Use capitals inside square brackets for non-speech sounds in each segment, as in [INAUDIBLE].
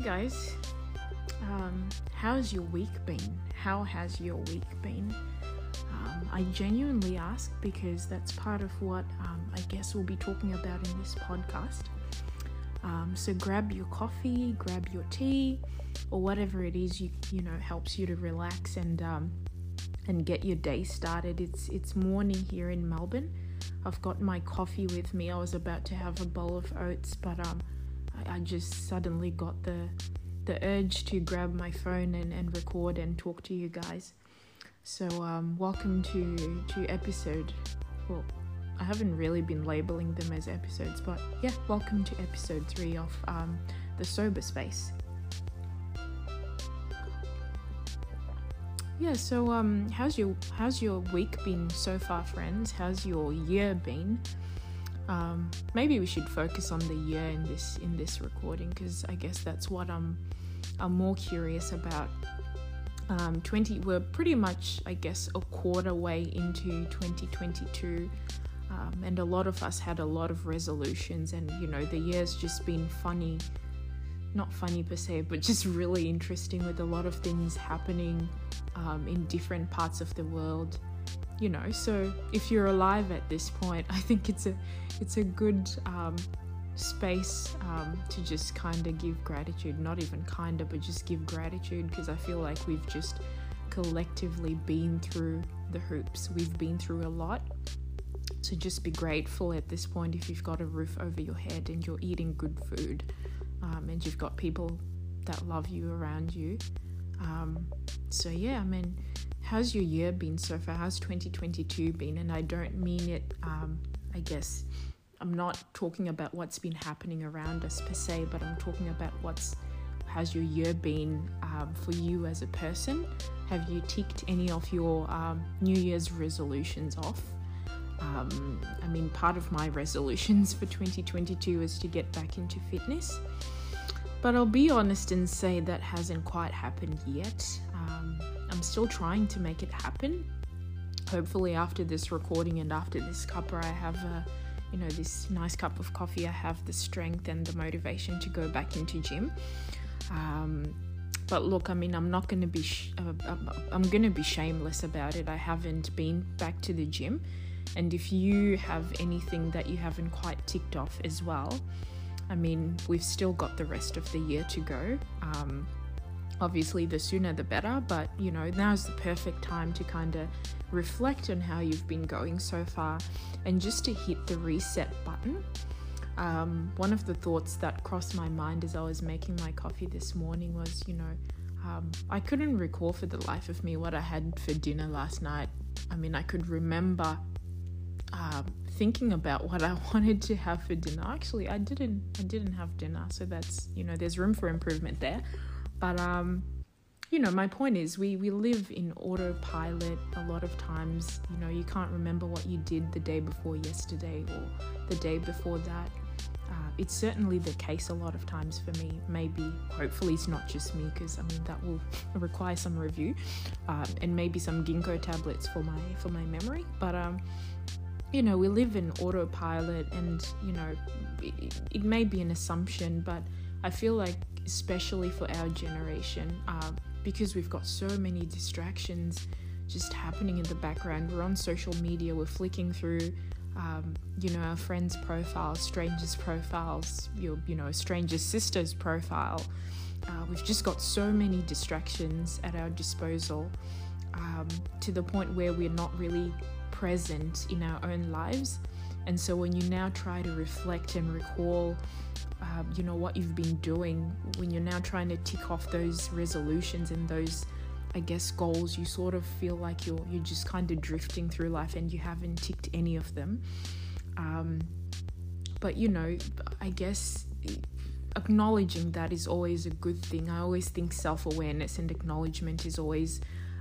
guys. Um, how's your week been? How has your week been? Um, I genuinely ask because that's part of what um, I guess we'll be talking about in this podcast. Um, so grab your coffee, grab your tea, or whatever it is you you know helps you to relax and um, and get your day started. It's it's morning here in Melbourne. I've got my coffee with me. I was about to have a bowl of oats, but um, I, I just suddenly got the the urge to grab my phone and, and record and talk to you guys. So um, welcome to to episode. Well, I haven't really been labeling them as episodes, but yeah, welcome to episode three of um, the sober space. Yeah, so um, how's your how's your week been so far, friends? How's your year been? Um, maybe we should focus on the year in this in this recording because I guess that's what I'm I'm more curious about. Um, 20 we're pretty much I guess a quarter way into 2022 um, and a lot of us had a lot of resolutions and you know the year's just been funny. Not funny per se but just really interesting with a lot of things happening um, in different parts of the world you know so if you're alive at this point i think it's a it's a good um, space um, to just kind of give gratitude not even kind of but just give gratitude because i feel like we've just collectively been through the hoops. We've been through a lot. So just be grateful at this point if you've got a roof over your head and you're eating good food um, and you've got people that love you around you um, so yeah, I mean, how's your year been so far? How's 2022 been? And I don't mean it, um, I guess, I'm not talking about what's been happening around us per se, but I'm talking about what's how's your year been um, for you as a person? Have you ticked any of your um, New Year's resolutions off? Um, I mean, part of my [LAUGHS] resolutions for 2022 is to get back into fitness. But I'll be honest and say that hasn't quite happened yet. Um, I'm still trying to make it happen. Hopefully, after this recording and after this cuppa, I have a, you know, this nice cup of coffee. I have the strength and the motivation to go back into gym. Um, but look, I mean, I'm not going to be, sh- uh, I'm going to be shameless about it. I haven't been back to the gym, and if you have anything that you haven't quite ticked off as well, I mean, we've still got the rest of the year to go. Um, obviously, the sooner the better, but you know, now's the perfect time to kind of reflect on how you've been going so far and just to hit the reset button. Um, one of the thoughts that crossed my mind as I was making my coffee this morning was, you know, um, I couldn't recall for the life of me what I had for dinner last night. I mean, I could remember um, thinking about what I [LAUGHS] wanted to have for dinner. Actually, I didn't. I didn't have dinner, so that's you know there's room for improvement there. But um, you know, my point is we we live in autopilot a lot of times. You know, you can't remember what you did the day before yesterday or the day before that. Uh, it's certainly the case a lot of times for me. Maybe, hopefully, it's not just me because I mean that will [LAUGHS] require some review um, and maybe some ginkgo tablets for my for my memory. But um, you know, we live in autopilot, and you know, it, it may be an assumption, but I feel like, especially for our generation, uh, because we've got so many distractions just happening in the background, we're on social media, we're flicking through. Um, you know, our friends' profiles, strangers' profiles, your, you know, stranger's sister's profile. Uh, we've just got so many distractions at our disposal um, to the point where we're not really present in our own lives. And so when you now try to reflect and recall, uh, you know, what you've been doing, when you're now trying to tick off those resolutions and those, I guess, goals, you sort of feel like you're you're just kind of drifting through life and you haven't ticked any of them. Um, but you know, I guess acknowledging that is always a good thing. I always think self awareness and acknowledgement is always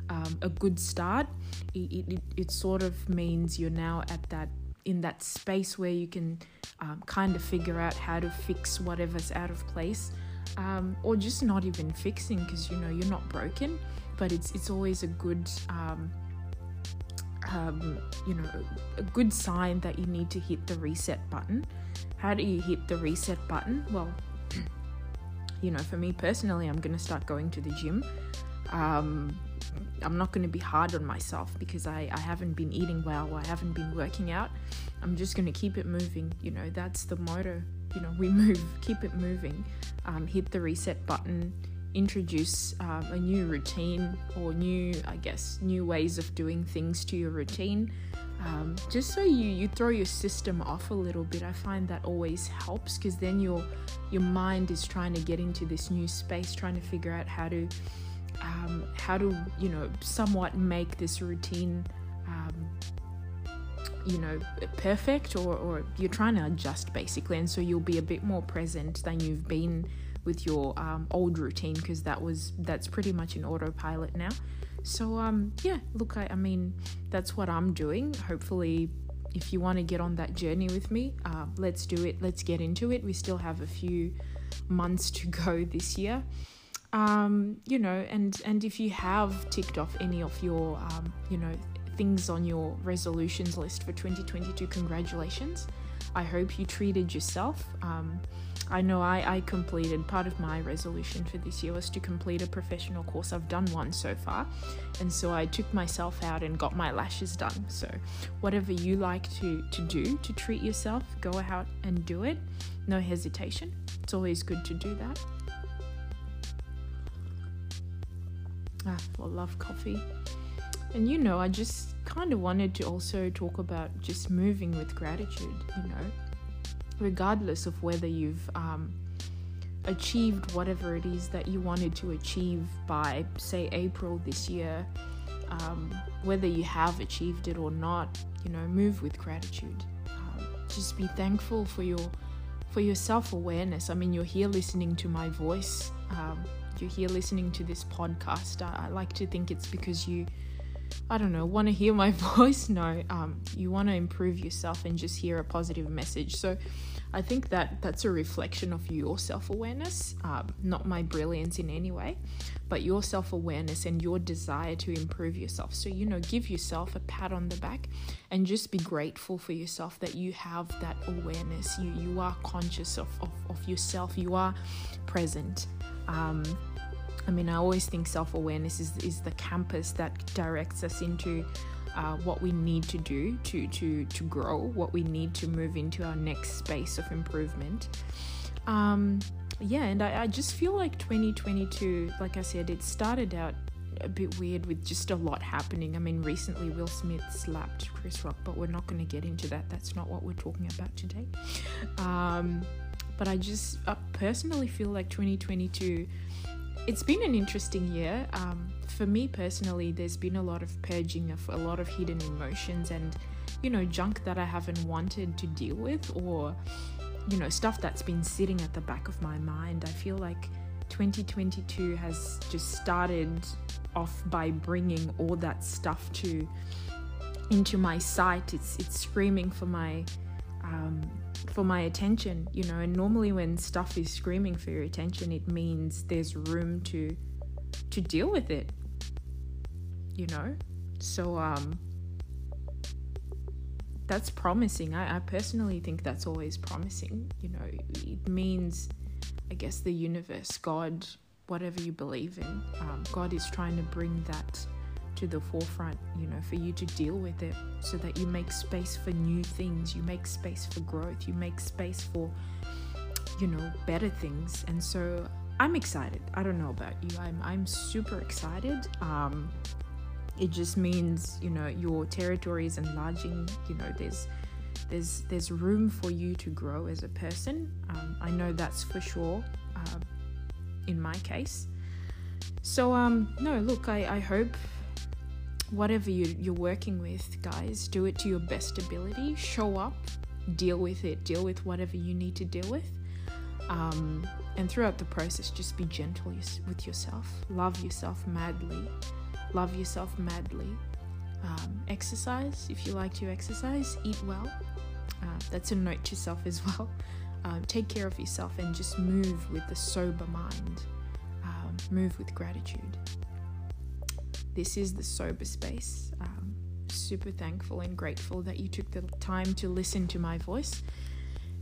um, a good start. It, it, it sort of means you're now at that in that space where you can um, kind of figure out how to fix whatever's out of place, um, or just not even fixing because you know you're not broken. But it's it's always a good um, um, you know a good sign that you need to hit the reset button. How do you hit the reset button? Well, [CLEARS THROAT] you know, for me personally, I'm going to start going to the gym. Um, I'm not going to be hard on myself because I, I haven't been eating well, I haven't been working out. I'm just going to keep it moving. You know, that's the motto. You know, we [LAUGHS] move, keep it moving, um, hit the reset button, introduce um, a new routine or new, I guess, new ways of doing things to your routine. Um, just so you you throw your system off a little bit i find that always helps because then your your mind is trying to get into this new space trying to figure out how to um, how to you know somewhat make this routine um, you know perfect or, or you're trying to adjust basically. And so you'll be a bit more present than you've been with your um, old routine because that was that's pretty much an autopilot now. So um yeah look I, I mean that's what i'm doing. Hopefully if you want to get on that journey with me uh, let's do it. Let's get into it. We still have a few months to go this year um, you know and and if you have ticked off any of your um, you know things on your resolutions list for 2022 congratulations i hope you treated yourself um, I know I, I completed part of my resolution for this year was to complete a professional course. I've done one so far, and so I took myself out and got my lashes done. So, whatever you like to, to do to treat yourself, go out and do it. No hesitation. It's always good to do that. I love coffee. And you know, I just kind of wanted to also talk about just moving with gratitude, you know regardless of whether you've um, achieved whatever it is that you wanted to achieve by, say, April this year, um, whether you have achieved it or not, you know, move with gratitude. Um, just be thankful for your for your self awareness. I mean, you're here listening to my voice. Um, you're here listening to this podcast. I, I like to think it's because you I don't know, want to hear my [LAUGHS] voice? No, um, you want to improve yourself and just hear a positive message. So I think that that's a reflection of your self awareness, um, not my brilliance in any way, but your self awareness and your desire to improve yourself. So, you know, give yourself a pat on the back and just be grateful for yourself that you have that awareness. You, you are conscious of, of, of yourself, you are present. Um, I mean, I always think self awareness is, is the campus that directs us into uh, what we need to do to, to, to grow, what we need to move into our next space of improvement. Um, yeah, and I, I just feel like 2022, like I said, it started out a bit weird with just a lot happening. I mean, recently Will Smith slapped Chris Rock, but we're not going to get into that. That's not what we're talking about today. Um, but I just I personally feel like 2022 it's been an interesting year. Um, for me personally, there's been a lot of purging of a lot of hidden emotions and, you know, junk that I haven't wanted to deal with or, you know, stuff that's been sitting at the back of my mind. I feel like 2022 has just started off by bringing all that stuff to into my sight. It's it's screaming for my um, for my attention, you know. And normally, when stuff is screaming for your attention, it means there's room to to deal with it, you know. So um, that's promising. I, I personally think that's always promising. You know, it means, I guess, the universe, God, whatever you believe in, um, God is trying to bring that to the forefront, you know, for you to deal with it so that you make space for new things, you make space for growth, you make space for, you know, better things. And so I'm excited. I don't know about you. I'm I'm super excited. Um it just means, you know, your territory is enlarging, you know, there's there's there's room for you to grow as a person. Um, I know that's for sure uh, in my case. So um no, look, I, I hope whatever you, you're working with, guys, do it to your best ability. Show up, deal with it, deal with whatever you need to deal with. Um, and throughout the process, just be gentle with yourself. Love yourself madly. Love yourself madly. Um, exercise if you like to exercise. Eat well. Uh, that's a note to self as well. [LAUGHS] Um, take care of yourself and just move with a sober mind. Um, move with gratitude this is the sober space. Um, super thankful and grateful that you took the time to listen to my voice.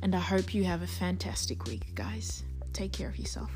And I hope you have a fantastic week, guys. Take care of yourself.